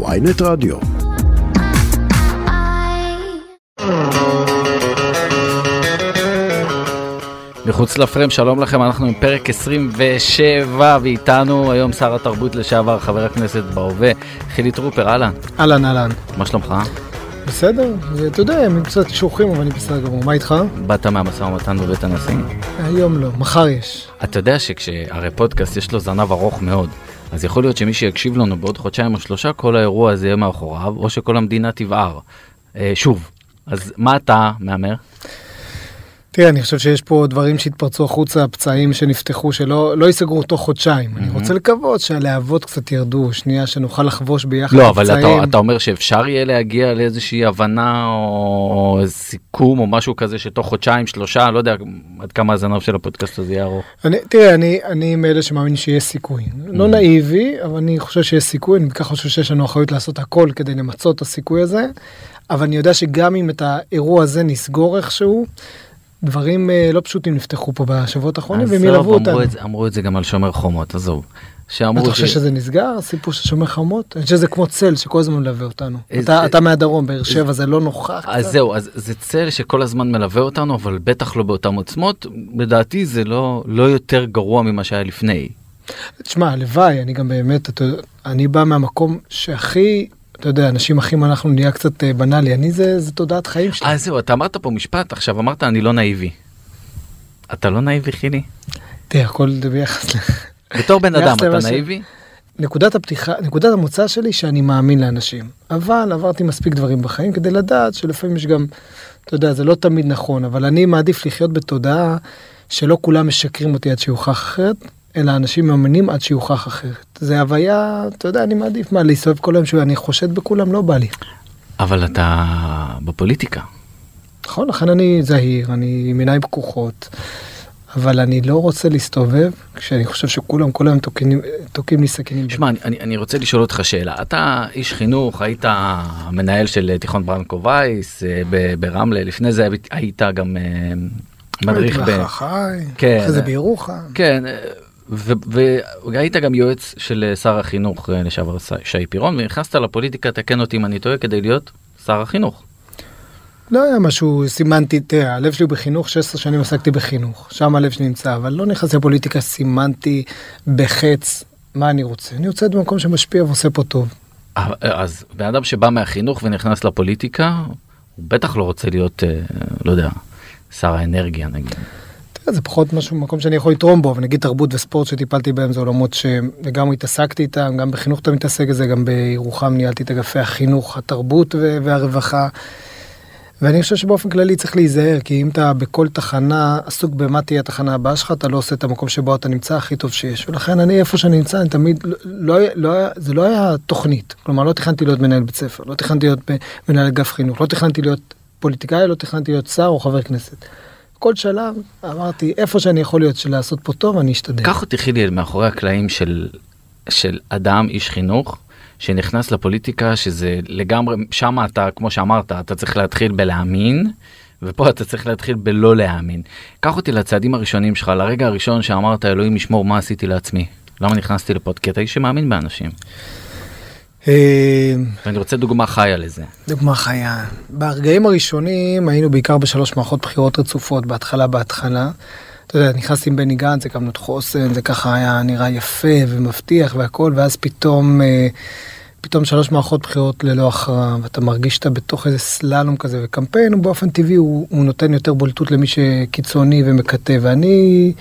ויינט רדיו. מחוץ לפריים, שלום לכם, אנחנו עם פרק 27, ואיתנו היום שר התרבות לשעבר, חבר הכנסת בהווה, חילי טרופר, אהלן. אהלן אהלן. מה שלומך? בסדר, אתה יודע, הם קצת שוכחים אבל אני בסדר גמור. מה איתך? באת מהמשא ומתן בבית הנשיא? היום לא, מחר יש. אתה יודע שכשהרי פודקאסט יש לו זנב ארוך מאוד, אז יכול להיות שמי שיקשיב לנו בעוד חודשיים או שלושה, כל האירוע הזה יהיה מאחוריו, או שכל המדינה תבער. אה, שוב, אז מה אתה מהמר? תראה, אני חושב שיש פה דברים שהתפרצו החוצה, פצעים שנפתחו, שלא לא ייסגרו תוך חודשיים. אני רוצה לקוות שהלהבות קצת ירדו, שנייה, שנוכל לחבוש ביחד לא, אבל אתה, אתה אומר שאפשר יהיה להגיע לאיזושהי הבנה או סיכום או משהו כזה שתוך חודשיים, שלושה, לא יודע עד כמה הזנב של הפודקאסט הזה יהיה ארוך. אני, תראה, אני, אני מאלה שמאמין שיש סיכוי. לא נאיבי, אבל אני חושב שיש סיכוי, אני ככה חושב שיש לנו אחריות לעשות הכל כדי למצות את הסיכוי הזה. אבל אני יודע שגם אם את האירוע הזה נסגור איכשהו, דברים אה, לא פשוטים נפתחו פה בשבועות האחרונים והם ילוו אותנו. אמרו את, זה- אמרו את זה גם על שומר חומות, עזוב. שאמרו אתה חושב שזה נסגר הסיפור של שומר חומות? אני חושב שזה כמו צל שכל הזמן מלווה אותנו. איזה- אתה, אתה מהדרום באר שבע זה לא נוכח. אז? זהו, אז זה צל שכל הזמן מלווה אותנו, אבל בטח לא באותן עוצמות. לדעתי זה לא, לא יותר גרוע ממה שהיה לפני. תשמע הלוואי אני גם באמת אתה, אני בא מהמקום שהכי אתה יודע אנשים אחים אנחנו נהיה קצת אה, בנאלי אני זה זה תודעת חיים שלי. אז זהו, אתה אמרת פה משפט, עכשיו אמרת אני לא נאיבי. אתה לא נאיבי חילי? תראה הכל זה ביחס. ל- בתור בן אדם אתה נאיבי? נקודת הפתיחה נקודת המוצא שלי שאני מאמין לאנשים אבל עברתי מספיק דברים בחיים כדי לדעת שלפעמים יש גם אתה יודע זה לא תמיד נכון אבל אני מעדיף לחיות בתודעה שלא כולם משקרים אותי עד שיוכח אחרת אלא אנשים מאמינים עד שיוכח אחרת זה הוויה אתה יודע אני מעדיף מה להסתובב כל היום שאני חושד בכולם לא בא לי. אבל אתה בפוליטיקה. נכון לכן אני זהיר אני עם עיניים פקוחות. אבל אני לא רוצה להסתובב כשאני חושב שכולם כל היום תוקעים- לי סכינים. שמע, אני, אני, אני רוצה לשאול אותך שאלה. אתה איש חינוך, היית המנהל של תיכון ברנקו וייס אה, ברמלה, לפני זה היית- גם אה, מדריך ב... כן. אחרי זה בירוחם. כן, אה, והיית גם יועץ של אה, שר החינוך אה, לשעבר שי פירון, ונכנסת לפוליטיקה, תקן אותי אם אני טועה, כדי להיות שר החינוך. לא היה משהו סימנתי, תראה, הלב שלי בחינוך, 16 שנים עסקתי בחינוך, שם הלב שלי נמצא, אבל לא נכנסתי לפוליטיקה, סימנתי בחץ מה אני רוצה. אני רוצה להיות במקום שמשפיע ועושה פה טוב. אה, אז בן אדם שבא מהחינוך ונכנס לפוליטיקה, הוא בטח לא רוצה להיות, לא יודע, שר האנרגיה נגיד. תראה, זה פחות משהו, מקום שאני יכול לתרום בו, אבל נגיד תרבות וספורט שטיפלתי בהם זה עולמות שלגמרי התעסקתי איתם, גם בחינוך אתה מתעסק בזה, גם בירוחם ניהלתי את אגפי החינוך, התרבות והרווחה. ואני חושב שבאופן כללי צריך להיזהר, כי אם אתה בכל תחנה עסוק במה תהיה התחנה הבאה שלך, אתה לא עושה את המקום שבו אתה נמצא הכי טוב שיש. ולכן אני איפה שאני נמצא, אני תמיד, לא, לא, לא, זה לא היה תוכנית. כלומר, לא תכננתי להיות מנהל בית ספר, לא תכננתי להיות מנהל אגף חינוך, לא תכננתי להיות פוליטיקאי, לא תכננתי להיות שר או חבר כנסת. כל שלב אמרתי, איפה שאני יכול להיות של לעשות פה טוב, אני אשתדל. קח אותי חילי מאחורי הקלעים של, של אדם, איש חינוך, שנכנס לפוליטיקה, שזה לגמרי, שם אתה, כמו שאמרת, אתה צריך להתחיל בלהאמין, ופה אתה צריך להתחיל בלא להאמין. קח אותי לצעדים הראשונים שלך, לרגע הראשון שאמרת, אלוהים ישמור, מה עשיתי לעצמי? למה נכנסתי לפה? כי אתה איש שמאמין באנשים. אה, ואני רוצה דוגמה חיה לזה. דוגמה חיה. ברגעים הראשונים היינו בעיקר בשלוש מערכות בחירות רצופות, בהתחלה בהתחלה. אתה יודע, נכנסתי עם בני גנץ, הקמנו את חוסן, זה ככה היה נראה יפה ומבטיח והכל, ואז פתאום, אה, פתאום שלוש מערכות בחירות ללא הכרעה, ואתה מרגיש שאתה בתוך איזה סללום כזה, וקמפיין הוא באופן טבעי, הוא, הוא נותן יותר בולטות למי שקיצוני ומקטב, ואני...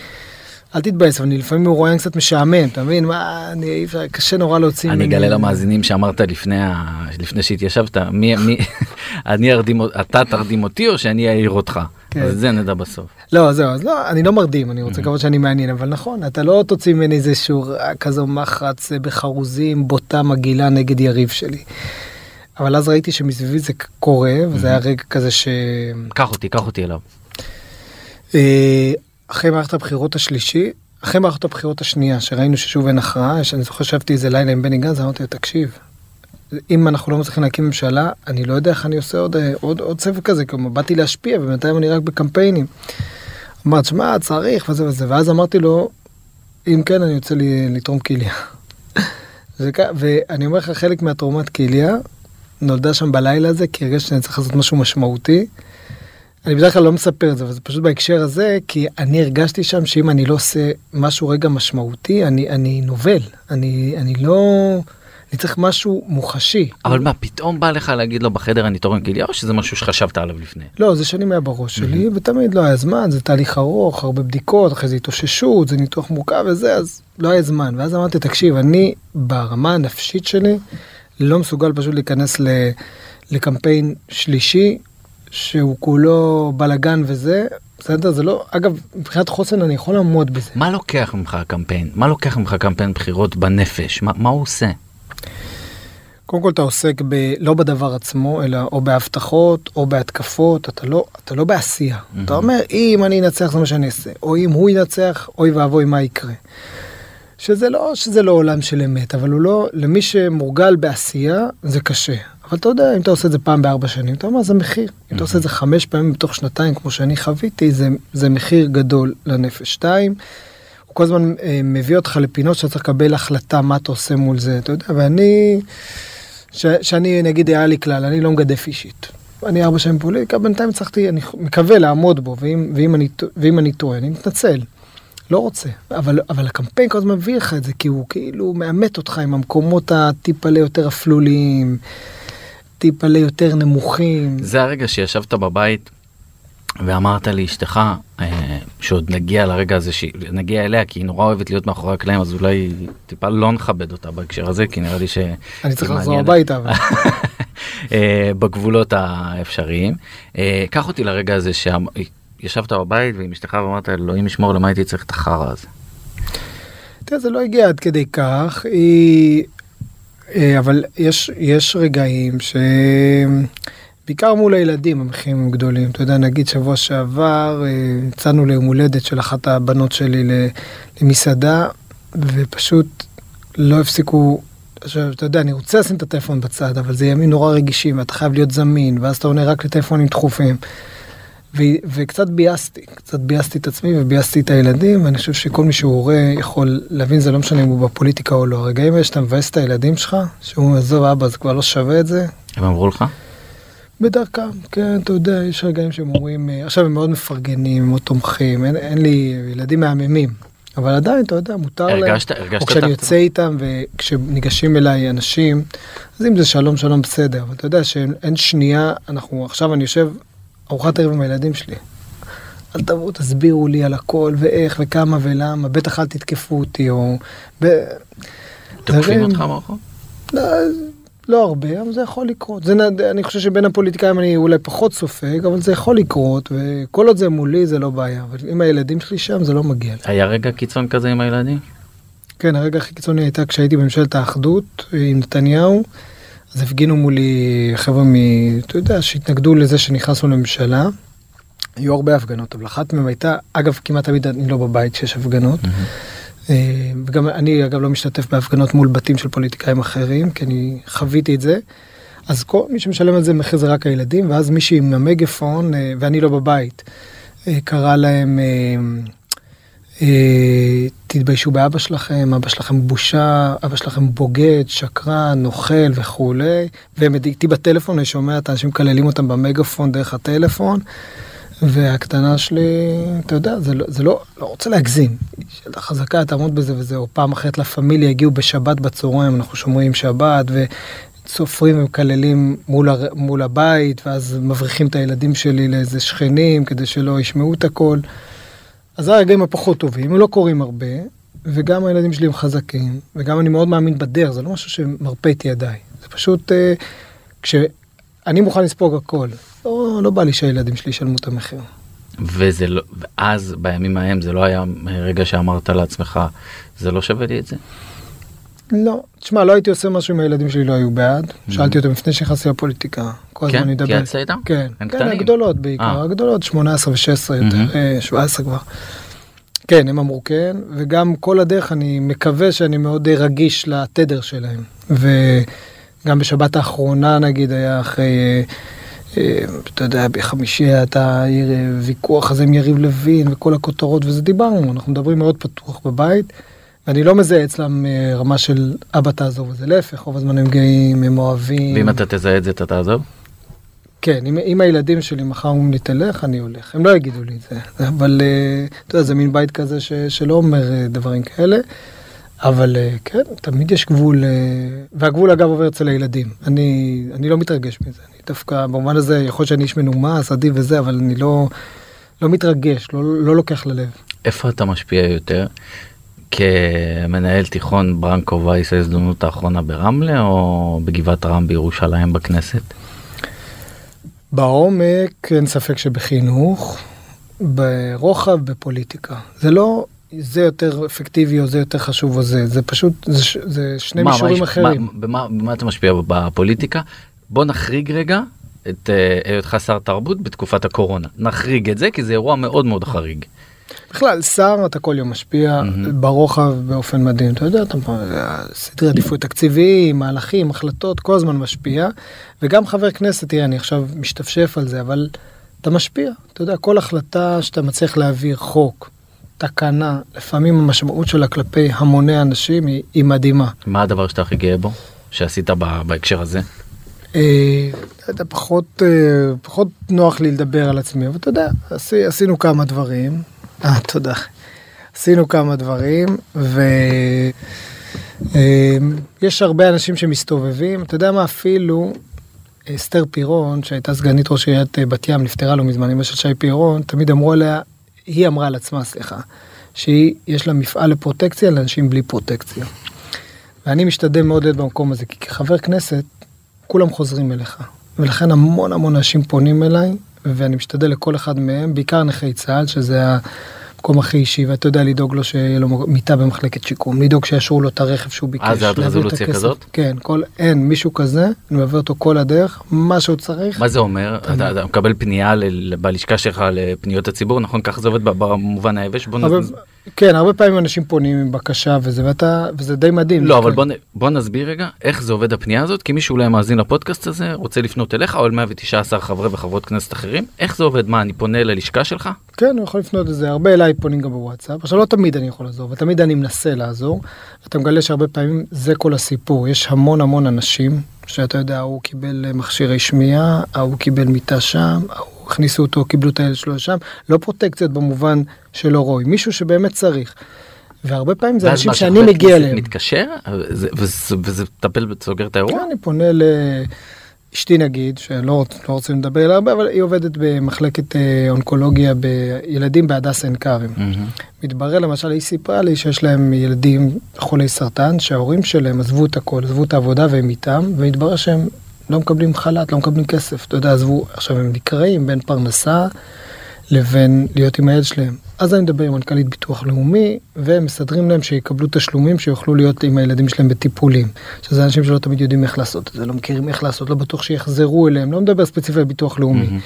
אל תתבאס, אבל אני לפעמים מרואיין קצת משעמם, אתה מבין? מה, אני, אי אפשר, קשה נורא להוציא אני ממני- אגלה למאזינים שאמרת לפני, ה... לפני שהתיישבת, מי, מי, אני ארדים, אתה תרדים אותי או שאני אעיר אותך? כן. אז את זה נדע בסוף. לא, זהו, אז לא, אני לא מרדים, אני רוצה לקוות שאני מעניין, אבל נכון, אתה לא תוציא ממני איזה שורה כזו מחץ אה, בחרוזים, בוטה מגעילה נגד יריב שלי. אבל אז ראיתי שמסביבי זה קורה, וזה היה רגע כזה ש... קח אותי, קח אותי אליו. אחרי מערכת הבחירות השלישי, אחרי מערכת הבחירות השנייה, שראינו ששוב אין הכרעה, שאני זוכר שישבתי איזה לילה עם בני גנץ, אמרתי לו, תקשיב, אם אנחנו לא מצליחים להקים ממשלה, אני לא יודע איך אני עושה עוד, אה, עוד, עוד סבב כזה, כלומר, באתי להשפיע, ובינתיים אני רק בקמפיינים. אמרת, שמע, צריך וזה וזה, ואז אמרתי לו, אם כן, אני לי לתרום כליה. ואני אומר לך, חלק מהתרומת כליה נולדה שם בלילה הזה, כי הרגשתי שאני צריך לעשות משהו משמעותי. אני בדרך כלל לא מספר את זה, אבל זה פשוט בהקשר הזה, כי אני הרגשתי שם שאם אני לא עושה משהו רגע משמעותי, אני, אני נובל. אני, אני לא... אני צריך משהו מוחשי. אבל מה, פתאום בא לך להגיד לו בחדר אני תורם כליה, או שזה משהו שחשבת עליו לפני? לא, זה שנים היה בראש שלי, ותמיד לא היה זמן, זה תהליך ארוך, הרבה בדיקות, אחרי זה התאוששות, זה ניתוח מורכב וזה, אז לא היה זמן. ואז אמרתי, תקשיב, אני ברמה הנפשית שלי לא מסוגל פשוט להיכנס ל, לקמפיין שלישי, שהוא כולו בלאגן וזה, בסדר? זה לא, אגב, מבחינת חוסן אני יכול לעמוד בזה. מה לוקח ממך הקמפיין? מה לוקח ממך קמפיין בחירות בנפש? מה, מה הוא עושה? קודם כל אתה עוסק ב, לא בדבר עצמו, אלא או בהבטחות או בהתקפות, אתה לא, אתה לא בעשייה. Mhm. אתה אומר, אם אני אנצח זה מה שאני אעשה, או אם הוא ינצח, אוי ואבוי מה יקרה. שזה לא, שזה לא עולם של אמת, אבל הוא לא, למי שמורגל בעשייה זה קשה. אבל אתה יודע, אם אתה עושה את זה פעם בארבע שנים, אתה אומר, זה מחיר. אם אתה עושה את זה חמש פעמים בתוך שנתיים, כמו שאני חוויתי, זה, זה מחיר גדול לנפש. שתיים, הוא כל הזמן אה, מביא אותך לפינות שאתה צריך לקבל החלטה מה אתה עושה מול זה, אתה יודע, ואני, ש, שאני נגיד היה לי כלל, אני לא מגדף אישית. אני ארבע שנים פוליטיקה, בינתיים הצלחתי, אני מקווה לעמוד בו, ואם, ואם, אני, ואם אני טועה, אני מתנצל. לא רוצה, אבל, אבל הקמפיין כל הזמן מביא לך את זה, כי הוא כאילו מאמת אותך עם המקומות הטיפלה יותר אפלוליים, טיפלה יותר נמוכים. זה הרגע שישבת בבית ואמרת לאשתך אה, שעוד נגיע לרגע הזה, שנגיע אליה כי היא נורא אוהבת להיות מאחורי הקלעים אז אולי טיפה לא נכבד אותה בהקשר הזה כי נראה לי ש... אני צריך לחזור. הביתה. אה, בגבולות האפשריים. אה, קח אותי לרגע הזה שישבת בבית ועם אשתך ואמרת אלוהים ישמור למה הייתי צריך את החרא הזה. תראה, זה לא הגיע עד כדי כך, היא... אה, אבל יש, יש רגעים ש... בעיקר מול הילדים המחירים הם גדולים. אתה יודע, נגיד שבוע שעבר אה, יצאנו ליום הולדת של אחת הבנות שלי למסעדה, ופשוט לא הפסיקו... עכשיו, אתה יודע, אני רוצה לשים את הטלפון בצד, אבל זה ימים נורא רגישים, ואתה חייב להיות זמין, ואז אתה עונה רק לטלפונים דחופים. ו- וקצת ביאסתי, קצת ביאסתי את עצמי וביאסתי את הילדים, ואני חושב שכל מי שהוא הורה יכול להבין, זה לא משנה אם הוא בפוליטיקה או לא. הרגעים האלה שאתה מבאס את הילדים שלך, שהוא אומר, עזוב אבא, זה כבר לא שווה את זה, הם אמרו לך? בדרכם, כן, אתה יודע, יש רגעים שהם אומרים, אה, עכשיו הם מאוד מפרגנים, מאוד תומכים, אין, אין לי ילדים מהממים, אבל עדיין, אתה יודע, מותר להם. הרגשת, הרגשת או כשאני יוצא איתם וכשניגשים אליי אנשים, אז אם זה שלום שלום בסדר, אבל אתה יודע שאין אין שנייה, אנחנו, עכשיו אני יושב ארוחת ערב עם הילדים שלי. אל תבואו, תסבירו לי על הכל ואיך וכמה ולמה, בטח אל תתקפו אותי, או... ב... תוקפים אותך ברחוב? לא, לא הרבה, אבל זה יכול לקרות. זה, אני חושב שבין הפוליטיקאים אני אולי פחות סופג, אבל זה יכול לקרות, וכל עוד זה מולי זה לא בעיה. אבל אם הילדים שלי שם זה לא מגיע לי. היה רגע קיצון כזה עם הילדים? כן, הרגע הכי קיצוני הייתה כשהייתי בממשלת האחדות אה, עם נתניהו, אז הפגינו מולי חבר'ה מ... אתה יודע, שהתנגדו לזה שנכנסנו לממשלה. היו הרבה הפגנות, אבל אחת מהן הייתה, אגב, כמעט תמיד אני לא בבית כשיש הפגנות. אה, וגם אני אגב לא משתתף בהפגנות מול בתים של פוליטיקאים אחרים, כי אני חוויתי את זה. אז כל מי שמשלם על זה מחיר זה רק הילדים, ואז מישהי עם המגפון, אה, ואני לא בבית, אה, קרא להם, תתביישו באבא שלכם, אבא שלכם בושה, אבא שלכם בוגד, שקרן, נוכל וכולי. והם איתי בטלפון, אני שומע את האנשים מקללים אותם במגפון דרך הטלפון. והקטנה שלי, אתה יודע, זה לא, זה לא, לא רוצה להגזים. שאלה חזקה, תעמוד בזה וזה, או פעם אחרת לה פמיליה הגיעו בשבת בצהריים, אנחנו שומרים שבת, וסופרים ומקללים מול, הר, מול הבית, ואז מבריחים את הילדים שלי לאיזה שכנים, כדי שלא ישמעו את הכל. אז זה הרגעים הפחות טובים, הם לא קורים הרבה, וגם הילדים שלי הם חזקים, וגם אני מאוד מאמין בדרך, זה לא משהו שמרפה את ידיי. זה פשוט, אה, כשאני מוכן לספוג הכל, לא, לא בא לי שהילדים שלי ישלמו את המחיר. וזה לא, ואז בימים ההם זה לא היה רגע שאמרת לעצמך זה לא שווה לי את זה? לא, תשמע, לא הייתי עושה משהו אם הילדים שלי לא היו בעד. שאלתי אותם לפני שנכנסתי לפוליטיקה. כל הזמן כן? אני אדבר. התייעצת איתם? כן, הם כן, קטנים? הגדולות בעיקר, אה. הגדולות 18 ו-16 מהמם. יותר, אה, 17 כבר. כן, הם אמרו כן, וגם כל הדרך אני מקווה שאני מאוד אה, רגיש לתדר שלהם. וגם בשבת האחרונה נגיד היה אחרי, אה, אה, אתה יודע, בחמישי הייתה עיר ויכוח הזה עם יריב לוין וכל הכותרות וזה דיברנו, אנחנו מדברים מאוד פתוח בבית. ואני לא מזהה אצלם אה, רמה של אבא תעזוב, זה להפך, רוב הזמן הם גאים, הם אוהבים. ואם אתה תזהה את זה, אתה תעזוב? כן, אם, אם הילדים שלי מחר אומרים לי תלך, אני הולך. הם לא יגידו לי את זה, אבל אה, אתה יודע, זה מין בית כזה ש, שלא אומר אה, דברים כאלה. אבל כן, תמיד יש גבול, והגבול אגב עובר אצל הילדים. אני, אני לא מתרגש מזה, אני דווקא, במובן הזה, יכול להיות שאני איש מנומס, עדיף וזה, אבל אני לא, לא מתרגש, לא, לא לוקח ללב. איפה אתה משפיע יותר? כמנהל תיכון ברנקו וייס ההזדמנות האחרונה ברמלה או בגבעת רם בירושלים בכנסת? בעומק אין ספק שבחינוך, ברוחב, בפוליטיקה. זה לא זה יותר אפקטיבי או זה יותר חשוב או זה, זה פשוט, זה, זה שני מה, מישורים מה, אחרים. מה, במה, במה אתה משפיע בפוליטיקה? בוא נחריג רגע את אה, היותך שר תרבות בתקופת הקורונה. נחריג את זה כי זה אירוע מאוד מאוד חריג. בכלל, שר אתה כל יום משפיע מהמם. ברוחב באופן מדהים. אתה יודע, אתה סדרי עדיפות תקציביים, מהלכים, החלטות, כל הזמן משפיע. וגם חבר כנסת, תראה, אני עכשיו משתפשף על זה, אבל אתה משפיע. אתה יודע, כל החלטה שאתה מצליח להעביר חוק, תקנה, לפעמים המשמעות שלה כלפי המוני אנשים היא, היא מדהימה. מה הדבר שאתה הכי גאה בו? שעשית ב- בהקשר הזה? אה, אתה פחות, אה, פחות נוח לי לדבר על עצמי, אבל אתה יודע, עשי, עשינו כמה דברים. אה, תודה. עשינו כמה דברים, ויש הרבה אנשים שמסתובבים. אתה יודע מה, אפילו אסתר פירון, שהייתה סגנית ראש עיריית אה, בת ים, נפטרה לא מזמן, אמא של שי פירון, תמיד אמרו עליה, היא אמרה על עצמה, סליחה, שהיא, יש לה מפעל לפרוטקציה לאנשים בלי פרוטקציה. ואני משתדל מאוד להיות במקום הזה, כי כחבר כנסת, כולם חוזרים אליך. ולכן המון המון אנשים פונים אליי, ואני משתדל לכל אחד מהם, בעיקר נכי צה"ל, שזה המקום הכי אישי, ואתה יודע לדאוג לו שיהיה לו מיטה במחלקת שיקום, לדאוג שישרו לו את הרכב שהוא ביקש. אה, זה עד רזולוציה. כזאת? כן, כל, אין מישהו כזה, אני מעביר אותו כל הדרך, מה שהוא צריך. מה זה אומר? אתה, אתה מקבל פנייה ל- בלשכה שלך לפניות הציבור, נכון? ככה זה עובד במובן היבש? בוא הרבה, נ... כן, הרבה פעמים אנשים פונים עם בקשה וזה, ואתה, וזה די מדהים. לא, אבל כן. בוא, בוא נסביר רגע איך זה עובד הפנייה הזאת, כי מישהו אולי מאזין לפודקאסט הזה, רוצה לפנות אליך או אל 119 חברי וחברות כנסת אחרים, איך זה עובד? מה, אני פונה ללשכה שלך? כן, הוא יכול לפנות לזה, הרבה אליי פונים גם בוואטסאפ. עכשיו לא תמיד אני יכול לעזור, ותמיד אני מנסה לעזור. אתה מגלה שהרבה פעמים זה כל הסיפור. יש המון המון אנשים, שאתה יודע, ההוא קיבל מכשירי שמיעה, ההוא קיבל מיטה שם, ההוא הכניסו אותו, קיבלו את הילד שלו לשם. לא פרוטקציות במובן שלא רואים, מישהו שבאמת צריך. והרבה פעמים זה אנשים שאני מגיע אליהם. מתקשר וזה- מטפל וסוגר את האירוע? כן, אני פונה לאשתי נגיד, שלא לא רוצים לדבר עליה הרבה, אבל היא עובדת במחלקת אה, אונקולוגיה בילדים בהדסה עין כרם. מתברר למשל, היא סיפרה לי שיש להם ילדים חולי סרטן, שההורים שלהם עזבו את הכל, עזבו את העבודה והם איתם, ומתברר שהם לא מקבלים חל"ת, לא מקבלים כסף. אתה יודע, עזבו, עכשיו הם נקראים בין פרנסה לבין להיות עם הילד שלהם. אז אני מדבר עם מנכ"לית ביטוח לאומי, והם מסדרים להם שיקבלו תשלומים שיוכלו להיות עם הילדים שלהם בטיפולים. שזה אנשים שלא תמיד יודעים איך לעשות את זה, לא מכירים איך לעשות, לא בטוח שיחזרו אליהם, לא מדבר ספציפית על ביטוח לאומי. מהמם.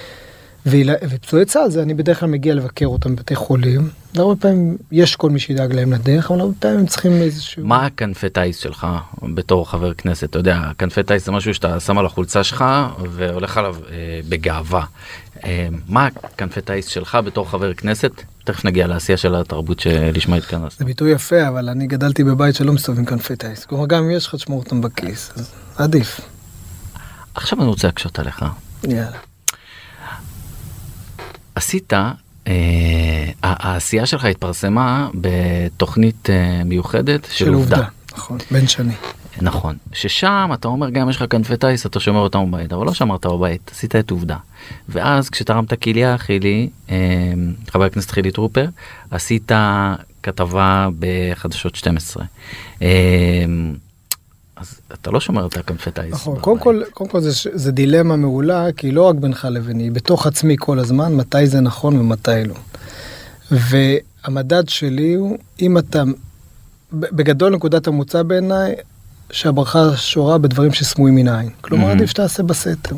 ופצועי צה"ל זה אני בדרך כלל מגיע לבקר אותם בבתי חולים. והרבה פעמים יש כל מי שידאג להם לדרך, אבל הרבה פעמים הם צריכים איזשהו... מה הכנפי טיס שלך בתור חבר כנסת? אתה יודע, כנפי טיס זה משהו שאתה שם על החולצה שלך והולך עליו אה, בגאווה. אה, מה הכנפי טיס שלך בתור חבר כנסת? תכף נגיע לעשייה של התרבות שלשמה התכנסת. זה ביטוי יפה, אבל אני גדלתי בבית שלא מסתובבים כנפי טיס. כלומר, גם אם יש לך, תשמור אותם בכיס, אז עדיף. עכשיו אני רוצה להקשות עליך. יאללה. עשית, אה, העשייה שלך התפרסמה בתוכנית אה, מיוחדת של, עובדה. נכון, בן שני. נכון. ששם אתה אומר גם יש לך כנפי טיס אתה שומר אותם בבית אבל לא שמרת בבית עשית את עובדה. ואז כשתרמת כליה חילי אה, חבר הכנסת חילי טרופר עשית כתבה בחדשות 12. אז אתה לא שומר את הכנפי טיס. נכון. קודם כל, קודם כל זה, זה דילמה מעולה, כי היא לא רק בינך לביני, היא בתוך עצמי כל הזמן, מתי זה נכון ומתי לא. והמדד שלי הוא, אם אתה, בגדול נקודת המוצא בעיניי, שהברכה שורה בדברים שסמויים מן העין. כלומר, Mhm. עדיף שתעשה בסתר.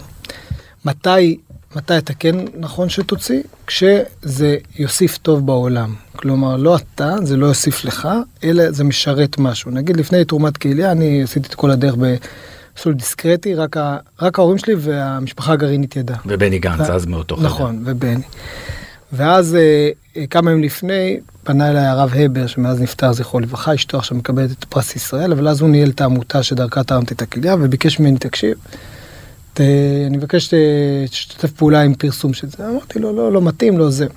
מתי, מתי אתה כן נכון שתוציא? כשזה יוסיף טוב בעולם. כלומר, לא אתה, זה לא יוסיף לך, אלא זה משרת משהו. נגיד, לפני תרומת כליה, אני עשיתי את כל הדרך במסלול דיסקרטי, רק, ה, רק ההורים שלי והמשפחה הגרעינית ידעה. ובני גנץ ו- אז מאותו חדר. נכון, ובני. ואז אה, אה, כמה ימים לפני, פנה אליי הרב הבר, שמאז נפטר זכרו לברכה, אשתו עכשיו מקבלת את פרס ישראל, אבל אז הוא ניהל את העמותה שדרכה תרמתי את הכליה, וביקש ממני, תקשיב, ת, אני מבקש שתשתף פעולה עם פרסום של זה. אמרתי לו, לא, לא מתאים, לא זה.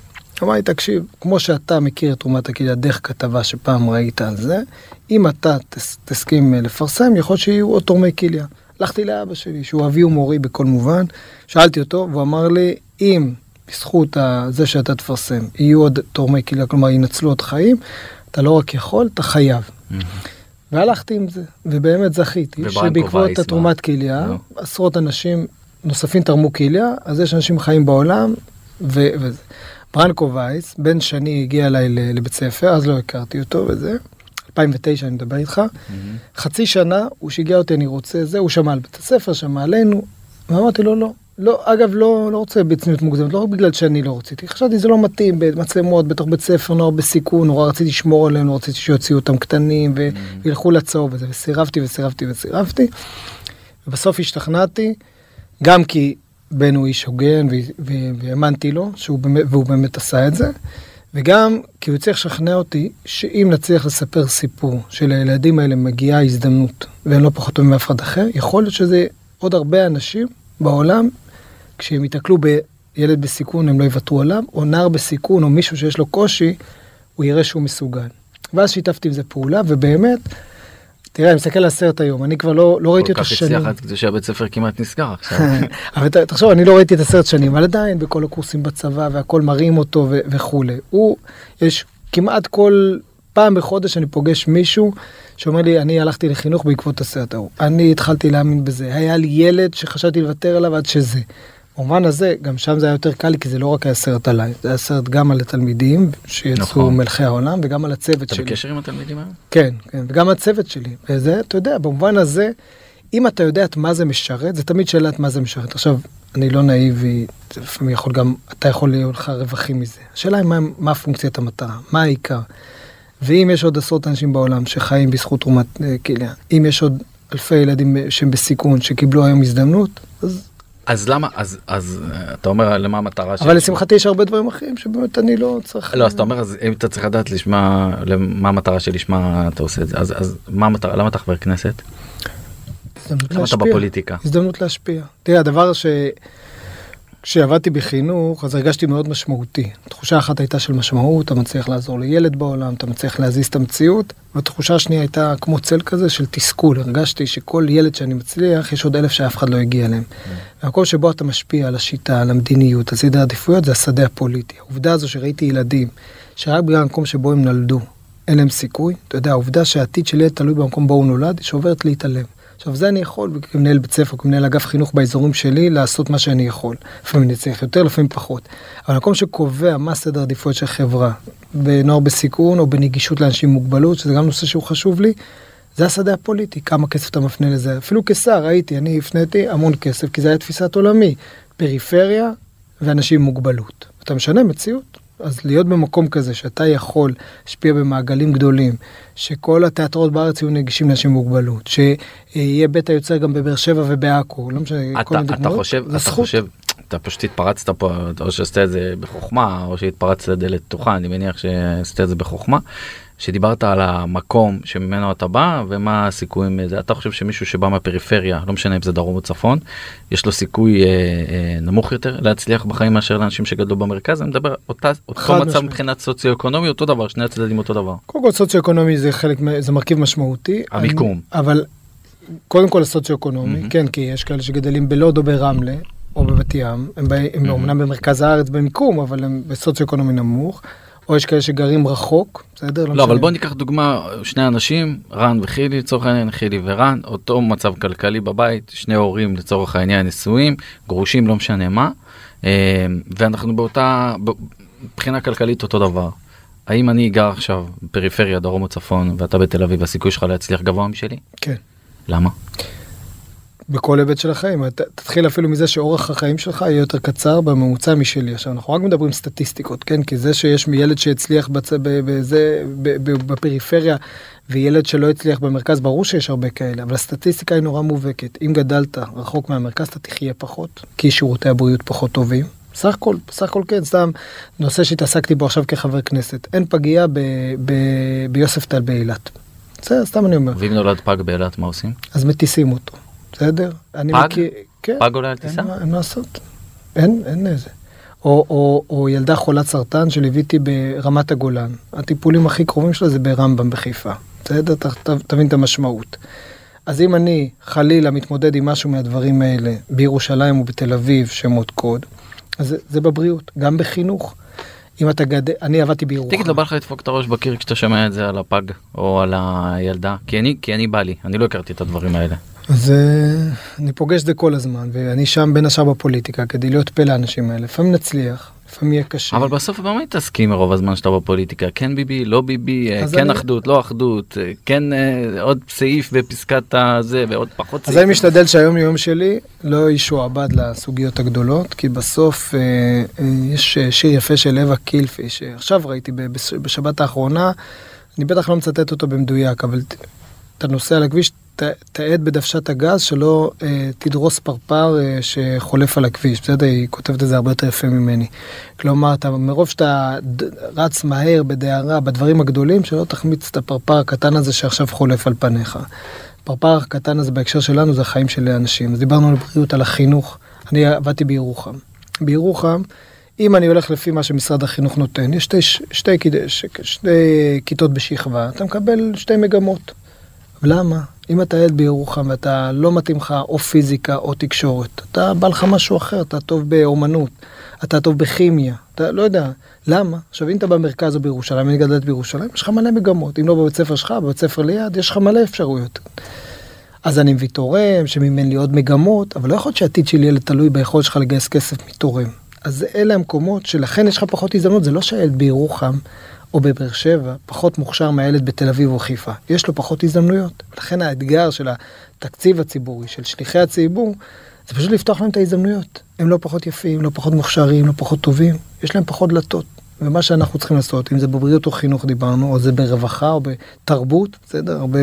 אמר לי, תקשיב, כמו שאתה מכיר את תרומת הכליה דרך כתבה שפעם ראית על זה, אם אתה תס, תסכים לפרסם, יכול להיות שיהיו עוד תורמי כליה. הלכתי לאבא שלי, שהוא אבי ומורי בכל מובן, שאלתי אותו, והוא אמר לי, אם בזכות זה שאתה תפרסם, יהיו עוד תורמי כליה, כלומר ינצלו עוד חיים, אתה לא רק יכול, אתה חייב. והלכתי עם זה, ובאמת זכיתי, שבעקבות התרומת כליה, לא. עשרות אנשים נוספים תרמו כליה, אז יש אנשים חיים בעולם, ו- וזה. ברנקו וייס, בן שני הגיע אליי לבית ספר, אז לא הכרתי אותו וזה. 2009 אני מדבר איתך. Mm-hmm. חצי שנה הוא שיגע אותי, אני רוצה זה, הוא שמע על בית הספר, שמע עלינו, ואמרתי לו לא. לא, אגב, לא, לא רוצה בצניעות מוגזמת, לא רק בגלל שאני לא רציתי. חשבתי זה לא מתאים, במצלמות, בתוך בית ספר, נוער בסיכון, נורא רציתי לשמור עליהם, לא רציתי שיוציאו אותם קטנים. וילכו לצהוב וזה, וסירבתי וסירבתי וסירבתי. ובסוף השתכנעתי, גם כי בן הוא איש הוגן והאמנתי לו, שהוא באמת, והוא באמת עשה את זה, וגם כי הוא צריך לשכנע אותי שאם נצליח לספר סיפור שלילדים האלה מגיעה הזדמנות והם לא פחות טובים מאף אחד אחר, יכול להיות שזה עוד הרבה אנשים בעולם, כשהם ייתקלו בילד בסיכון הם לא יוותרו עליו, או נער בסיכון או מישהו שיש לו קושי, הוא יראה שהוא מסוגל. ואז שיתפתי עם זה פעולה, ובאמת, תראה, אני מסתכל על הסרט היום, אני כבר לא, לא ראיתי אותו שנים. כל כך הצליח זה שהבית ספר כמעט נסגר עכשיו. אבל תחשוב, אני לא ראיתי את הסרט שנים, אבל עדיין בכל הקורסים בצבא והכל מראים אותו ו- וכולי. הוא, יש כמעט כל פעם בחודש אני פוגש מישהו שאומר לי, אני הלכתי לחינוך בעקבות הסרט ההוא. אני התחלתי להאמין בזה. היה לי ילד שחשבתי לוותר עליו עד שזה. במובן הזה, גם שם זה היה יותר קל לי, כי זה לא רק היה סרט עליי, זה היה סרט גם על התלמידים שיצאו נכון. מלכי העולם, וגם על הצוות אתה שלי. אתה בקשר עם התלמידים היום? כן, כן, וגם הצוות שלי. וזה, אתה יודע, במובן הזה, אם אתה יודע את מה זה משרת, זה תמיד שאלת מה זה משרת. עכשיו, אני לא נאיבי, לפעמים יכול גם, אתה יכול להיות לך רווחים מזה. השאלה היא מה, מה פונקציית המטרה, מה העיקר. ואם יש עוד עשרות אנשים בעולם שחיים בזכות תרומת אה, כליה, אם יש עוד אלפי ילדים שהם בסיכון שקיבלו היום הזדמנות, אז אז למה אז אז אתה אומר למה המטרה אבל לשמחתי יש הרבה דברים אחרים שבאמת אני לא צריך לא אז אתה אומר אז אם אתה צריך לדעת לשמה למה המטרה שלשמה אתה עושה את זה. אז אז מה המטרה למה אתה חבר כנסת. למה אתה בפוליטיקה? הזדמנות להשפיע. תראה הדבר ש... כשעבדתי בחינוך אז הרגשתי מאוד משמעותי. תחושה אחת הייתה של משמעות, אתה מצליח לעזור לילד בעולם, אתה מצליח להזיז את המציאות, והתחושה השנייה הייתה כמו צל כזה של תסכול. הרגשתי שכל ילד שאני מצליח, יש עוד אלף שאף אחד לא הגיע אליהם. והמקום שבו אתה משפיע על השיטה, על המדיניות, על סדר העדיפויות, זה השדה הפוליטי. העובדה הזו שראיתי ילדים, שרק בגלל המקום שבו הם נולדו, אין להם סיכוי, אתה יודע, העובדה שהעתיד של ילד תלוי במקום בו הוא נולד, שעוברת להתעלם. עכשיו זה אני יכול כמנהל בית ספר, כמנהל אגף חינוך באזורים שלי, לעשות מה שאני יכול. לפעמים אני צריך יותר, לפעמים פחות. אבל המקום שקובע מה סדר עדיפויות של חברה, בנוער בסיכון או בנגישות לאנשים עם מוגבלות, שזה גם נושא שהוא חשוב לי, זה השדה הפוליטי, כמה כסף אתה מפנה לזה. אפילו כשר הייתי, אני הפניתי המון כסף, כי זה היה תפיסת עולמי. פריפריה ואנשים עם מוגבלות. אתה משנה מציאות. אז להיות במקום כזה שאתה יכול להשפיע במעגלים גדולים, שכל התיאטרות בארץ יהיו נגישים לאנשים עם מוגבלות, שיהיה בית היוצר גם בבאר שבע ובעכו, לא משנה, כל מיני דוגמאות, אתה חושב, אתה זכות. חושב, אתה פשוט התפרצת פה, או שעשית את זה בחוכמה, או שהתפרצת לדלת פתוחה, אני מניח שעשית את זה בחוכמה. שדיברת על המקום שממנו אתה בא ומה הסיכויים זה אתה חושב שמישהו שבא מהפריפריה לא משנה אם זה דרום או צפון יש לו סיכוי אה, אה, נמוך יותר להצליח בחיים מאשר לאנשים שגדלו במרכז אני מדבר אותה אותו מצב משמע. מבחינת סוציו-אקונומי אותו דבר שני הצדדים אותו דבר. קודם כל סוציו-אקונומי זה חלק זה מרכיב משמעותי. המיקום. אני, אבל קודם כל הסוציו-אקונומי mm-hmm. כן כי יש כאלה שגדלים בלוד או ברמלה או בבת ים הם, בא, הם mm-hmm. אומנם במרכז הארץ במיקום אבל הם בסוציו-אקונומי נמוך. או יש כאלה שגרים רחוק, בסדר? לא, לא אבל בוא ניקח דוגמה, שני אנשים, רן וחילי לצורך העניין, חילי ורן, אותו מצב כלכלי בבית, שני הורים לצורך העניין נשואים, גרושים, לא משנה מה, אה, ואנחנו באותה, מבחינה כלכלית אותו דבר. האם אני גר עכשיו בפריפריה, דרום או צפון, ואתה בתל אביב, הסיכוי שלך להצליח גבוה משלי? כן. למה? בכל היבט של החיים. תתחיל אפילו מזה שאורך החיים שלך יהיה יותר קצר בממוצע משלי. עכשיו, אנחנו רק מדברים סטטיסטיקות, כן? כי זה שיש ילד שהצליח בצ... בזה, בפריפריה וילד שלא הצליח במרכז, ברור שיש הרבה כאלה, אבל הסטטיסטיקה היא נורא מובהקת. אם גדלת רחוק מהמרכז, אתה תחיה פחות, כי שירותי הבריאות פחות טובים. סך הכל, סך הכל כן, סתם נושא שהתעסקתי בו עכשיו כחבר כנסת. אין פגייה ב, ב, ביוסף טל באילת. בסדר, סתם אני אומר. ואם נולד פג באילת, מה עושים? אז מטיסים אותו, בסדר? אני פג? מכיר, כן, פג עולה על טיסה? אין מה לעשות. אין, אין איזה. או, או, או ילדה חולת סרטן שליוויתי ברמת הגולן. הטיפולים הכי קרובים שלה זה ברמב"ם בחיפה. בסדר? ת, ת, תבין את המשמעות. אז אם אני חלילה מתמודד עם משהו מהדברים האלה בירושלים או בתל אביב, שמות קוד, אז זה, זה בבריאות, גם בחינוך. אם אתה גדל, אני עבדתי בירוחם. תגיד, לא בא לך לדפוק את הראש בקיר כשאתה שומע את זה על הפג או על הילדה? כי אני, כי אני בא לי, אני לא הכרתי את הדברים האלה. אז אני פוגש את זה כל הזמן, ואני שם בין השאר בפוליטיקה כדי להיות פה לאנשים האלה. לפעמים נצליח, לפעמים יהיה קשה. אבל בסוף במה מתעסקים מרוב הזמן שאתה בפוליטיקה? כן ביבי, לא ביבי, אה, אז כן אני- אחדות, לא אחדות, אה, כן אה, עוד סעיף בפסקת הזה ועוד פחות אז סעיף. אני משתדל שהיום יום שלי לא ישועבד לסוגיות הגדולות, כי בסוף אה, אה, יש שיר יפה של אווה קילפי, שעכשיו ראיתי בשבת האחרונה, אני בטח לא מצטט אותו במדויק, אבל אתה נוסע על הכביש, ת- תעד בדוושת הגז שלא אה, תדרוס פרפר אה, שחולף על הכביש, בסדר? היא כותבת את זה הרבה יותר יפה ממני. כלומר, אתה, מרוב שאתה ד- רץ מהר בדהרה, בדברים הגדולים, שלא תחמיץ את הפרפר הקטן הזה שעכשיו חולף על פניך. הפרפר הקטן הזה בהקשר שלנו זה החיים של אנשים. אז דיברנו על בריאות, על החינוך. אני עבדתי בירוחם. בירוחם, אם אני הולך לפי מה שמשרד החינוך נותן, יש שתי, שתי, שתי, שתי, כיתות בשכבה, אתה מקבל שתי מגמות. למה? אם אתה ילד בירוחם ואתה לא מתאים לך או פיזיקה או תקשורת, אתה בא לך משהו אחר, אתה טוב באומנות, אתה טוב בכימיה, אתה לא יודע. למה? עכשיו אם אתה במרכז או בירושלים, אני גדלת בירושלים, יש לך מלא מגמות. אם לא בבית ספר שלך, בבית ספר ליד, יש לך מלא אפשרויות. אז אני מביא תורם, שמימן לי עוד מגמות, אבל לא יכול להיות שהעתיד שלי יהיה תלוי ביכולת שלך לגייס כסף מתורם. אז אלה המקומות שלכן יש לך פחות הזדמנות, זה לא שהילד בירוחם או בבאר שבע פחות מוכשר מהילד בתל אביב או חיפה, יש לו פחות הזדמנויות. לכן האתגר של התקציב הציבורי, של שליחי הציבור, זה פשוט לפתוח להם את ההזדמנויות. הם לא פחות יפים, לא פחות מוכשרים, לא פחות טובים, יש להם פחות דלתות. ומה שאנחנו צריכים לעשות, אם זה בבריאות או חינוך דיברנו, או זה ברווחה או בתרבות, בסדר? הרבה...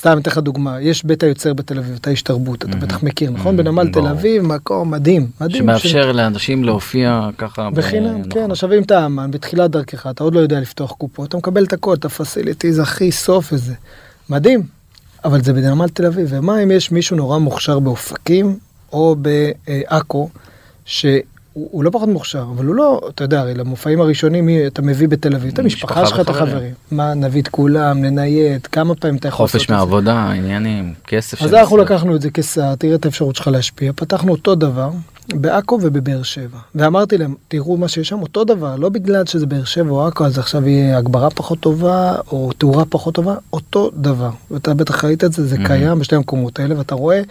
סתם אתן לך דוגמה, יש בית היוצר בתל אביב, אתה איש תרבות, אתה. בטח מכיר, נכון? בנמל תל. אביב, מקום מדהים, מדהים. שמאפשר לאנשים להופיע ככה. בחינם, נכון. כן, עכשיו אם אתה אמן, בתחילת דרכך, אתה עוד לא יודע לפתוח קופות, אתה מקבל את הכל, את הפסיליטיז הכי סוף וזה. מדהים, אבל זה בנמל תל אביב, ומה אם יש מישהו נורא מוכשר באופקים, או בעכו, שהוא הוא לא פחות מוכשר, אבל הוא לא, אתה יודע, הרי למופעים הראשונים אתה מביא בתל אביב, את המשפחה משפחה שלך, את. החברים. מה, נביא את כולם, ננייד, כמה פעמים אתה יכול לעשות את חופש זה? מהעבודה, עניינים, כסף. אז אנחנו. לקחנו את זה כשר, תראה את האפשרות שלך להשפיע, פתחנו אותו דבר בעכו ובבאר שבע. ואמרתי להם, תראו מה שיש שם, אותו דבר, לא בגלל שזה באר שבע או עכו, אז עכשיו יהיה הגברה פחות טובה, או תאורה פחות טובה, אותו דבר. ואתה בטח ראית את זה, זה. קיים בשתי המקומות האלה, ואתה רואה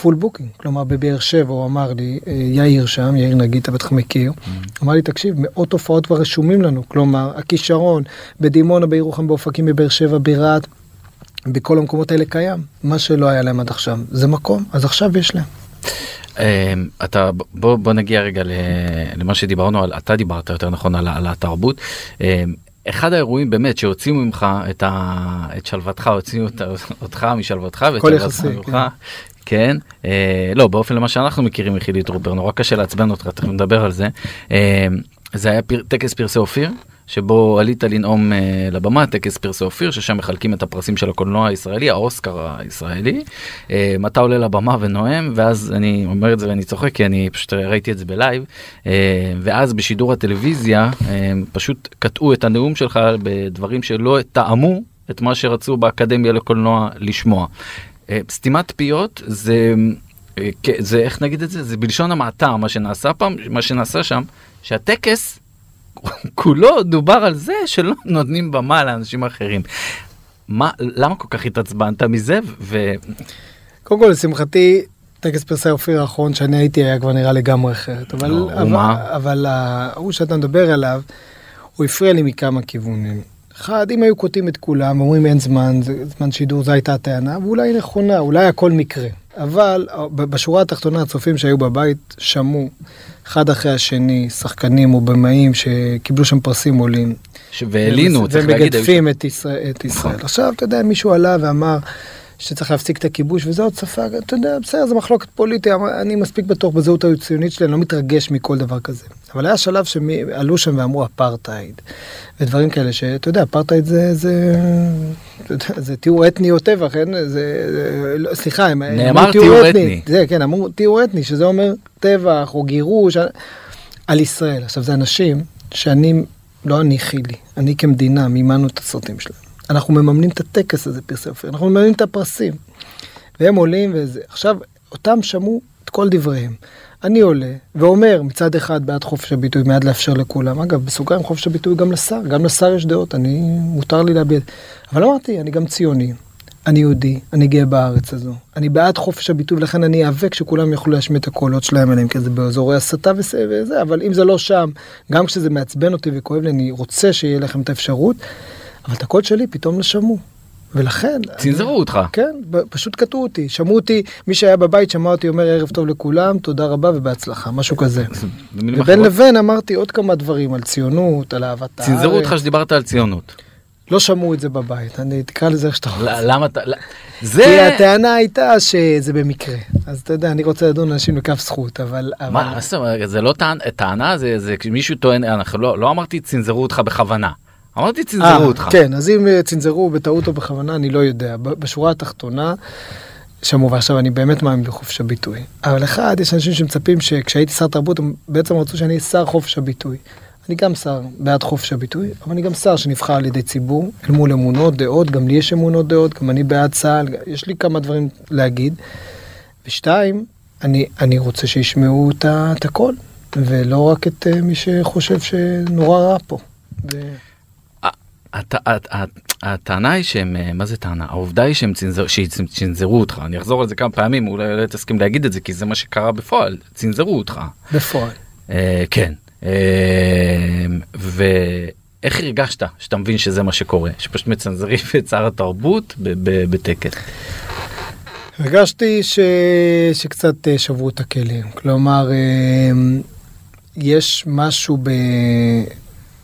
full booking. כלומר, בבאר שבע הוא אמר לי, אה, יאיר שם, יאיר נגיד, אתה בטח מכיר, אמר לי, תקשיב, מאות הופעות כבר רשומים לנו, כלומר, הכישרון בדימונה, בירוחם, באופקים, בבאר שבע, ברהט, בכל המקומות האלה קיים. מה שלא היה להם עד עכשיו, זה מקום, אז עכשיו יש להם. אמ, אתה בוא בוא נגיע רגע למה שדיברנו על אתה דיברת יותר נכון על, על התרבות. אמ, אחד האירועים באמת שהוציאו ממך את, ה, את שלוותך הוציאו אותך משלוותך ואת שלוותך ממך. כן. כן, אה, לא באופן למה שאנחנו מכירים מחילי טרופר נורא קשה לעצבן אותך תכף נדבר על זה. אה, זה היה פר, טקס פרסי אופיר שבו עלית לנאום אה, לבמה טקס פרסי אופיר ששם מחלקים את הפרסים של הקולנוע הישראלי האוסקר הישראלי. אה, אתה עולה לבמה ונואם ואז אני אומר את זה ואני צוחק כי אני פשוט ראיתי את זה ב live אה, ואז בשידור הטלוויזיה אה, פשוט קטעו את הנאום שלך בדברים שלא תאמו את מה שרצו באקדמיה לקולנוע לשמוע. אה, סתימת פיות זה זה איך נגיד את זה זה בלשון המעטה מה שנעשה פעם מה שנעשה שם שהטקס כולו דובר על זה שלא נותנים במה לאנשים אחרים. מה למה כל כך התעצבנת מזה ו... קודם כל, לשמחתי, טקס פרסי אופיר האחרון שאני הייתי היה כבר נראה לגמרי אחרת. אבל, נו, אבל, ומה? אבל ההוא שאתה מדבר עליו, הוא הפריע לי מכמה כיוונים. אחד, אם היו קוטעים את כולם, אומרים אין זמן, זה זמן שידור, זו הייתה הטענה, ואולי היא נכונה, אולי הכל מקרה. אבל ב- בשורה התחתונה, הצופים שהיו בבית שמעו אחד אחרי השני, שחקנים או במאים שקיבלו שם פרסים עולים. והלינו צריך להגיד. ומגדפים את ישראל. את ישראל. עכשיו, אתה יודע, מישהו עלה ואמר שצריך להפסיק את הכיבוש, וזה עוד שפה, אתה יודע, בסדר, זה מחלוקת פוליטית, אני מספיק בטוח בזהות הציונית שלי, אני לא מתרגש מכל דבר כזה. אבל היה שלב שעלו שם ואמרו אפרטהייד, ודברים כאלה, שאתה יודע, אפרטהייד זה, זה, זה טיהור אתני או טבח, אין? זה, זה, לא, סליחה, הם נאמר טיהור אתני. זה, כן, אמרו טיהור אתני, שזה אומר טבח או גירוש על ישראל. עכשיו, זה אנשים שאני, לא אני חילי, אני כמדינה מימנו את הסרטים שלהם. אנחנו מממנים את הטקס הזה, פרסי אופיר, אנחנו מממנים את הפרסים. והם עולים וזה. עכשיו, אותם שמעו את כל דבריהם. אני עולה ואומר מצד אחד בעד חופש הביטוי, מיד לאפשר לכולם. אגב, בסוגריים חופש הביטוי גם לשר, גם לשר יש דעות, אני, מותר לי להביע. אבל אמרתי, אני גם ציוני, אני יהודי, אני גאה בארץ הזו. אני בעד חופש הביטוי, ולכן אני איאבק שכולם יוכלו להשמיע את הקולות שלהם אליהם, כי זה באזורי הסתה וזה, אבל אם זה לא שם, גם כשזה מעצבן אותי וכואב לי, אני רוצה שיהיה לכם את האפשרות, אבל את הקול שלי פתאום לא שמעו. ולכן... צנזרו אותך. כן, פשוט קטעו אותי. שמעו אותי, מי שהיה בבית שמע אותי אומר ערב טוב לכולם, תודה רבה ובהצלחה, משהו כזה. ובין לבין אמרתי עוד כמה דברים על ציונות, על אהבת הארץ. צנזרו אותך שדיברת על ציונות. לא שמעו את זה בבית, אני תקרא לזה איך שאתה רוצה. למה אתה... זה... כי הטענה הייתה שזה במקרה. אז אתה יודע, אני רוצה לדון אנשים לכף זכות, אבל... מה זה לא טענה, זה כשמישהו טוען, לא, לא אמרתי צנזרו אותך בכוונה. אמרתי צנזרו 아, אה, אותך. כן, אז אם אה, צנזרו בטעות או בכוונה, אני לא יודע. בשורה התחתונה, שמעו, ועכשיו אני באמת מאמין בחופש הביטוי. אבל אחד, יש אנשים שמצפים שכשהייתי שר תרבות, הם בעצם רצו שאני אהיה שר חופש הביטוי. אני גם שר בעד חופש הביטוי, אבל אני גם שר שנבחר על ידי ציבור, אל מול אמונות, דעות, גם לי יש אמונות דעות, גם אני בעד צה"ל, יש לי כמה דברים להגיד. ושתיים, אני, אני רוצה שישמעו את הכל, ולא רק את uh, מי שחושב שנורא רע פה. ו... הטענה היא שהם, אה, מה זה טענה? העובדה היא שהם צנזרו אותך, אני אחזור על זה כמה פעמים, אולי לא תסכים להגיד את זה, כי זה מה שקרה בפועל, צנזרו אותך. בפועל. אה, כן. אה, ואיך הרגשת שאתה מבין שזה מה שקורה, שפשוט מצנזרים את שר התרבות בטקס? הרגשתי ש... שקצת שברו את הכלים, כלומר, יש משהו ב...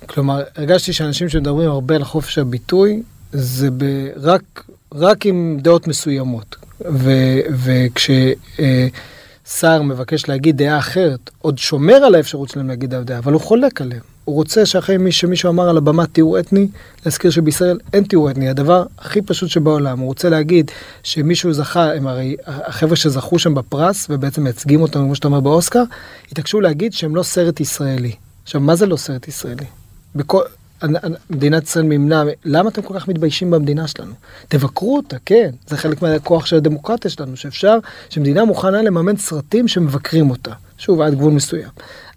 כלומר, הרגשתי שאנשים שמדברים הרבה על חופש הביטוי, זה ב, רק, רק עם דעות מסוימות. וכששר אה, מבקש להגיד דעה אחרת, עוד שומר על האפשרות שלהם להגיד דעה, אבל הוא חולק עליהם. הוא רוצה שאחרי מי שמישהו אמר על הבמה טיהור אתני, להזכיר שבישראל אין טיהור אתני, הדבר הכי פשוט שבעולם. הוא רוצה להגיד שמישהו זכה, הם הרי החבר'ה שזכו שם בפרס ובעצם מייצגים אותם, כמו שאתה אומר באוסקר, התעקשו להגיד שהם לא סרט ישראלי. עכשיו, מה זה לא סרט ישראלי? בכל... מדינת ישראל מימנה, למה אתם כל כך מתביישים במדינה שלנו? תבקרו אותה, כן, זה חלק מהכוח של הדמוקרטיה שלנו, שאפשר, שמדינה מוכנה לממן סרטים שמבקרים אותה, שוב, עד גבול מסוים.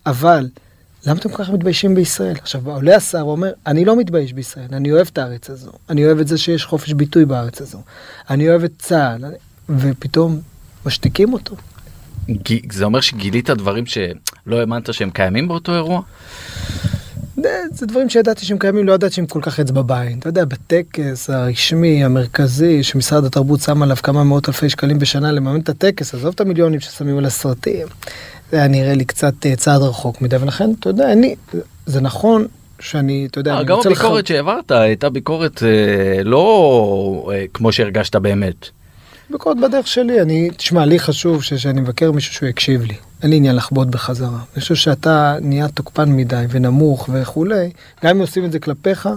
אבל, למה אתם כל כך מתביישים בישראל? עכשיו, עולה השר ואומר, אני לא מתבייש בישראל, אני אוהב את הארץ הזו, אני אוהב את זה שיש חופש ביטוי בארץ הזו, אני אוהב את צה"ל, ופתאום משתיקים אותו. זה אומר שגילית דברים שלא האמנת שהם קיימים באותו אירוע? זה דברים שידעתי שהם קיימים, לא ידעתי שהם כל כך אצבע בעין. אתה יודע, בטקס הרשמי, המרכזי, שמשרד התרבות שם עליו כמה מאות אלפי שקלים בשנה לממן את הטקס, עזוב את המיליונים ששמים על הסרטים. זה היה נראה לי קצת אה, צעד רחוק מדי, ולכן, אתה יודע, אני, זה נכון שאני, אתה יודע, אה, לך... גם הביקורת שהעברת הייתה ביקורת אה, לא אה, כמו שהרגשת באמת. ביקורת בדרך שלי, אני, תשמע, לי חשוב שאני מבקר מישהו שהוא יקשיב לי. אין לי עניין לחבוט בחזרה. אני חושב שאתה נהיה תוקפן מדי ונמוך וכולי, גם אם עושים את זה כלפיך,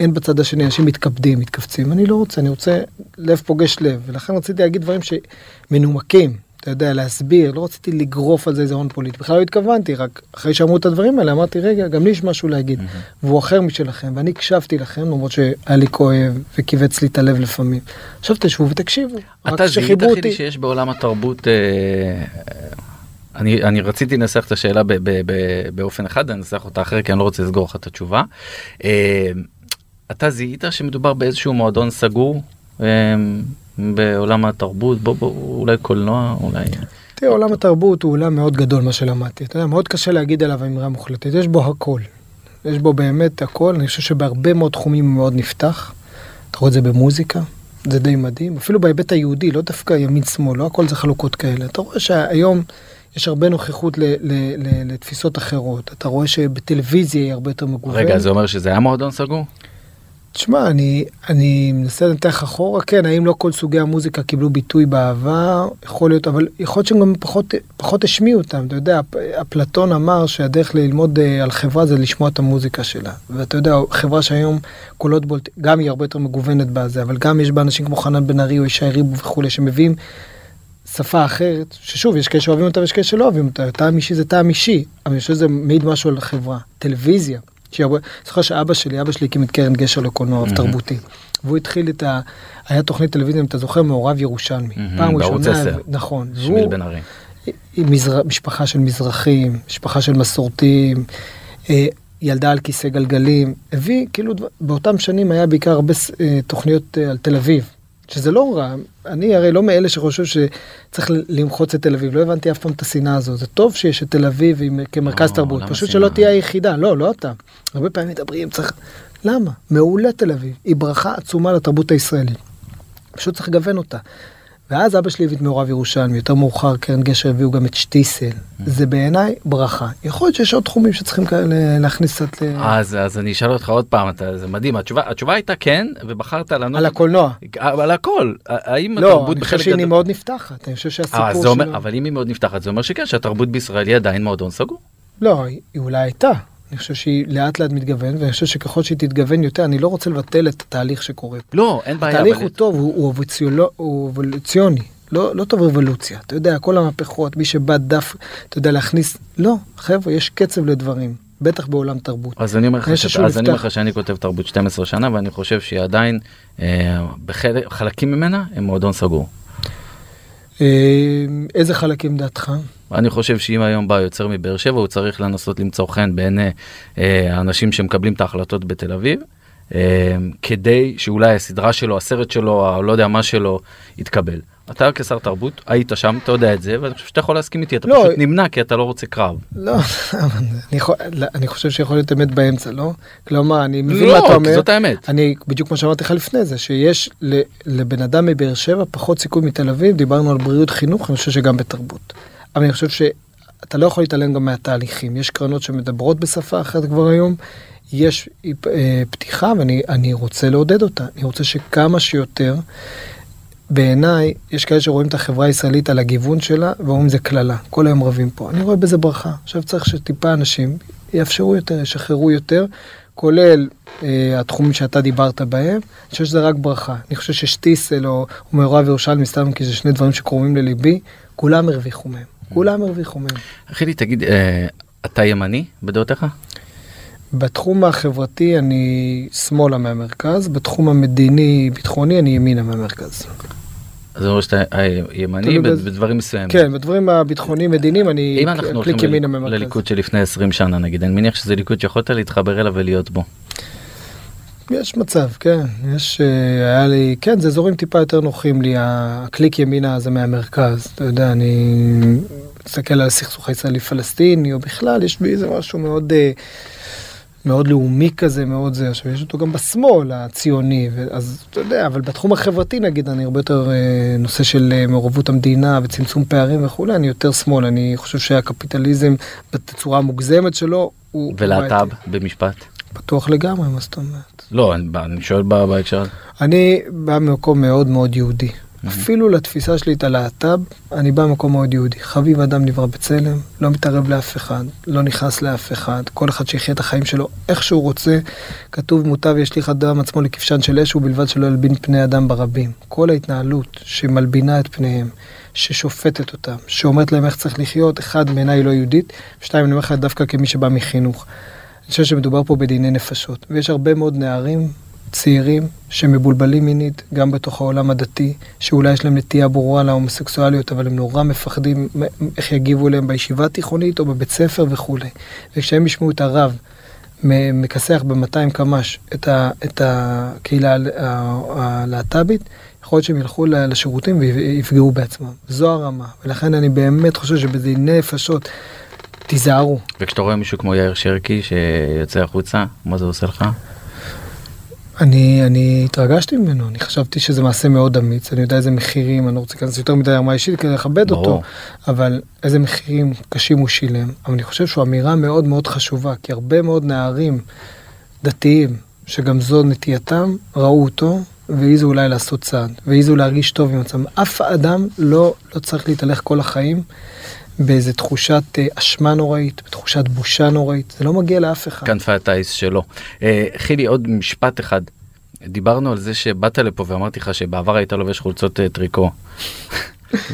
אין בצד השני אנשים מתכבדים, מתכווצים. אני לא רוצה, אני רוצה לב פוגש לב, ולכן רציתי להגיד דברים שמנומקים. אתה יודע, להסביר, לא רציתי לגרוף על זה איזה הון פוליטי, בכלל לא התכוונתי, רק אחרי שאמרו את הדברים האלה אמרתי, רגע, גם לי יש משהו להגיד, mm-hmm. והוא אחר משלכם, ואני הקשבתי לכם, למרות שהיה לי כואב וכיווץ לי את הלב לפעמים. עכשיו תשבו ותקשיבו, אתה זיהית חילי שיש בעולם התרבות, אה, אני, אני רציתי לנסח את השאלה ב, ב, ב, באופן אחד, אני אנסח אותה אחרת, כי אני לא רוצה לסגור לך את התשובה. אה, אתה זיהית שמדובר באיזשהו מועדון סגור? אה, בעולם התרבות, בוא, בוא, אולי קולנוע, אולי... תראה, עולם התרבות הוא עולם מאוד גדול, מה שלמדתי. אתה יודע, מאוד קשה להגיד עליו אמירה מוחלטת. יש בו הכל. יש בו באמת הכל. אני חושב שבהרבה מאוד תחומים הוא מאוד נפתח. אתה רואה את זה במוזיקה, זה די מדהים. אפילו בהיבט היהודי, לא דווקא ימין-שמאל, לא הכל זה חלוקות כאלה. אתה רואה שהיום יש הרבה נוכחות ל- ל- ל- לתפיסות אחרות. אתה רואה שבטלוויזיה היא הרבה יותר מגוונת. רגע, זה אומר שזה היה מועדון סגור? תשמע, אני, אני מנסה לנתח אחורה, כן, האם לא כל סוגי המוזיקה קיבלו ביטוי בעבר? יכול להיות, אבל יכול להיות שהם גם פחות, פחות השמיעו אותם. אתה יודע, אפלטון אמר שהדרך ללמוד אה, על חברה זה לשמוע את המוזיקה שלה. ואתה יודע, חברה שהיום קולות בולט, גם היא הרבה יותר מגוונת בזה, אבל גם יש בה אנשים כמו חנן בן ארי או ישי ריבו וכולי, שמביאים שפה אחרת, ששוב, יש כאלה שאוהבים אותה ויש כאלה שלא אוהבים אותה, טעם אישי זה טעם אישי, אבל אני חושב שזה מעיד משהו על החברה. טלוויזיה, זוכר שאבא שלי, אבא שלי הקים את קרן גשר לקולנוע mm-hmm. תרבותי. והוא התחיל את ה... היה תוכנית טלוויזיה, אם אתה זוכר, מעורב ירושלמי. Mm-hmm, פעם ראשונה, נכון. שמיל בן ארי. מזר... משפחה של מזרחים, משפחה של מסורתיים, אה, ילדה על כיסא גלגלים, הביא, כאילו, באותם שנים היה בעיקר הרבה אה, תוכניות אה, על תל אביב. שזה לא רע, אני הרי לא מאלה שחושב שצריך למחוץ את תל אביב, לא הבנתי אף פעם את השנאה הזו, זה טוב שיש את תל אביב עם, כמרכז לא, תרבות, פשוט שלא תהיה היחידה, לא, לא אתה. הרבה פעמים מדברים, צריך, למה? מעולה תל אביב, היא ברכה עצומה לתרבות הישראלית. פשוט צריך לגוון אותה. ואז אבא שלי הביא את מעורב ירושלמי, יותר מאוחר קרן גשר הביאו גם את שטיסל. זה בעיניי ברכה. יכול להיות שיש עוד תחומים שצריכים כאלה להכניס קצת ל... אז, אז אני אשאל אותך עוד פעם, אתה, זה מדהים, התשובה, התשובה הייתה כן, ובחרת לענות... על הקולנוע. על הכל. האם לא, התרבות בחלק... לא, אני חושב שהיא גד... מאוד נפתחת, אני חושב שהסיפור אה, שלו... אבל אם היא מאוד נפתחת, זה אומר שכן, שהתרבות בישראל היא עדיין מועדון סגור? לא, היא אולי הייתה. אני חושב שהיא לאט לאט מתגוון, ואני חושב שככל שהיא תתגוון יותר, אני לא רוצה לבטל את התהליך שקורה. לא, אין בעיה. התהליך הוא טוב, הוא, הוא אבולוציוני. לא, לא טוב רבולוציה. אתה יודע, כל המהפכות, מי שבא דף, אתה יודע, להכניס... לא, חבר'ה, יש קצב לדברים. בטח בעולם תרבות. אז אני אומר לך, ש... לך שאני כותב תרבות 12 שנה ואני חושב שהיא עדיין אה, בחלקים ממנה הם מועדון סגור. אה, איזה חלקים דעתך? אני חושב שאם היום בא יוצר מבאר שבע הוא צריך לנסות למצוא חן בין אה, האנשים שמקבלים את ההחלטות בתל אביב. אה, כדי שאולי הסדרה שלו, הסרט שלו, או לא יודע מה שלו, יתקבל. אתה כשר תרבות היית שם אתה יודע את זה ואני חושב שאתה יכול להסכים איתי אתה לא, פשוט נמנע כי אתה לא רוצה קרב. לא, אני, יכול, לא, אני חושב שיכול להיות אמת באמצע לא כלומר אני מבין לא, מה אתה אומר זאת האמת אני בדיוק כמו שאמרתי לך לפני זה שיש לבן אדם מבאר שבע פחות סיכוי מתל אביב דיברנו על בריאות חינוך אני חושב שגם בתרבות. אבל אני חושב שאתה לא יכול להתעלם גם מהתהליכים יש קרנות שמדברות בשפה אחרת כבר היום. יש אה, פתיחה ואני רוצה לעודד אותה אני רוצה שכמה שיותר. בעיניי, יש כאלה שרואים את החברה הישראלית על הגיוון שלה, ואומרים זה קללה. כל היום רבים פה. אני רואה בזה ברכה. עכשיו צריך שטיפה אנשים יאפשרו יותר, ישחררו יותר, כולל אה, התחומים שאתה דיברת בהם. אני חושב שזה רק ברכה. אני חושב ששטיסל או, או מעורב ירושלמי, סתם כי זה שני דברים שקרובים לליבי, כולם הרוויחו מהם. כולם הרוויחו מהם. חילי, תגיד, אה, אתה ימני בדעותיך? בתחום החברתי אני שמאלה מהמרכז, בתחום המדיני-ביטחוני אני ימינה מהמרכז. זה אומר שאתה ימני בדברים מסוימים. כן, בדברים הביטחוניים מדיניים אני קליק ימינה ממרכז. לליכוד שלפני 20 שנה נגיד, אני מניח שזה ליכוד שיכולת להתחבר אליו ולהיות בו. יש מצב, כן, יש, אה, היה לי, כן, זה אזורים טיפה יותר נוחים לי, הקליק ימינה זה מהמרכז, אתה יודע, אני מסתכל על הסכסוך הישראלי פלסטיני, או בכלל, יש בי איזה משהו מאוד... Uh, מאוד לאומי כזה, מאוד זה, עכשיו יש אותו גם בשמאל הציוני, אז אתה יודע, אבל בתחום החברתי נגיד, אני הרבה יותר אה, נושא של אה, מעורבות המדינה וצמצום פערים וכולי, אני יותר שמאל, אני חושב שהקפיטליזם בתצורה המוגזמת שלו הוא... ולהט"ב במשפט? פתוח לגמרי, מה זאת אומרת? לא, אני, אני שואל בהקשר הזה. אני בא ממקום מאוד מאוד יהודי. אפילו לתפיסה שלי את הלהט"ב, אני בא ממקום מאוד יהודי. חביב אדם נברא בצלם, לא מתערב לאף אחד, לא נכנס לאף אחד, כל אחד שיחיה את החיים שלו איך שהוא רוצה. כתוב מוטב ישליך אדם עצמו לכבשן של אש ובלבד שלא ילבין פני אדם ברבים. כל ההתנהלות שמלבינה את פניהם, ששופטת אותם, שאומרת להם איך צריך לחיות, אחד בעיניי לא יהודית, ושתיים אני אומר לך דווקא כמי שבא מחינוך. אני חושב שמדובר פה בדיני נפשות, ויש הרבה מאוד נערים צעירים שמבולבלים מינית, גם בתוך העולם הדתי, שאולי יש להם נטייה ברורה להומוסקסואליות, אבל הם נורא מפחדים איך יגיבו אליהם בישיבה התיכונית או בבית ספר וכולי. וכשהם ישמעו את הרב מכסח ב-200 קמ"ש את, את הקהילה הלהט"בית, יכול להיות שהם ילכו לשירותים ויפגעו בעצמם. זו הרמה, ולכן אני באמת חושב שבדיני נפשות, תיזהרו. וכשאתה רואה מישהו כמו יאיר שרקי שיוצא החוצה, מה זה עושה לך? אני, אני התרגשתי ממנו, אני חשבתי שזה מעשה מאוד אמיץ, אני יודע איזה מחירים, אני לא רוצה להיכנס יותר מדי הרמה אישית כדי לכבד אותו, אבל איזה מחירים קשים הוא שילם. אבל אני חושב שהוא אמירה מאוד מאוד חשובה, כי הרבה מאוד נערים דתיים שגם זו נטייתם, ראו אותו, והעזו אולי לעשות צעד, והעזו להרגיש טוב עם עצמם. אף אדם לא, לא צריך להתהלך כל החיים באיזה תחושת אה, אשמה נוראית, בתחושת בושה נוראית, זה לא מגיע לאף אחד. כנפי הטיס שלו. אה, חילי, עוד משפט אחד. דיברנו על זה שבאת לפה ואמרתי לך שבעבר היית לובש חולצות אה, טריקו.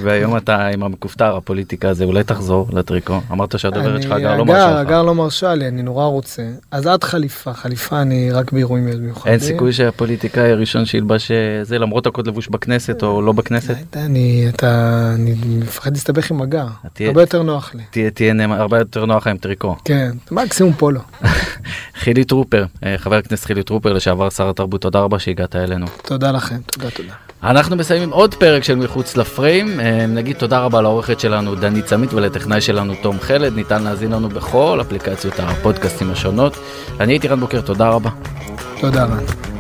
והיום אתה עם המכופתר הפוליטיקה הזה אולי תחזור לטריקו אמרת שהדוברת שלך הגר לא מרשה לך. הגר לא מרשה לי אני נורא רוצה אז עד חליפה חליפה אני רק באירועים מיוחדים. אין סיכוי שהפוליטיקאי הראשון שילבש אה, זה למרות הקוד לבוש בכנסת או לא בכנסת. אני אתה אני מפחד להסתבך עם הגר הרבה יותר נוח לי. תהיה הרבה יותר נוח עם טריקו. כן מקסימום פולו. חילי טרופר אה, חבר הכנסת חילי טרופר לשעבר שר התרבות תודה רבה שהגעת אלינו. תודה לכם תודה תודה. אנחנו מסיימים עוד פרק של מחוץ לפריים. אה, נגיד תודה רבה לעורכת שלנו דני צמית ולטכנאי שלנו תום חלד. ניתן להזין לנו בכל אפליקציות הפודקאסטים השונות. אני הייתי רן בוקר, תודה רבה. תודה רן.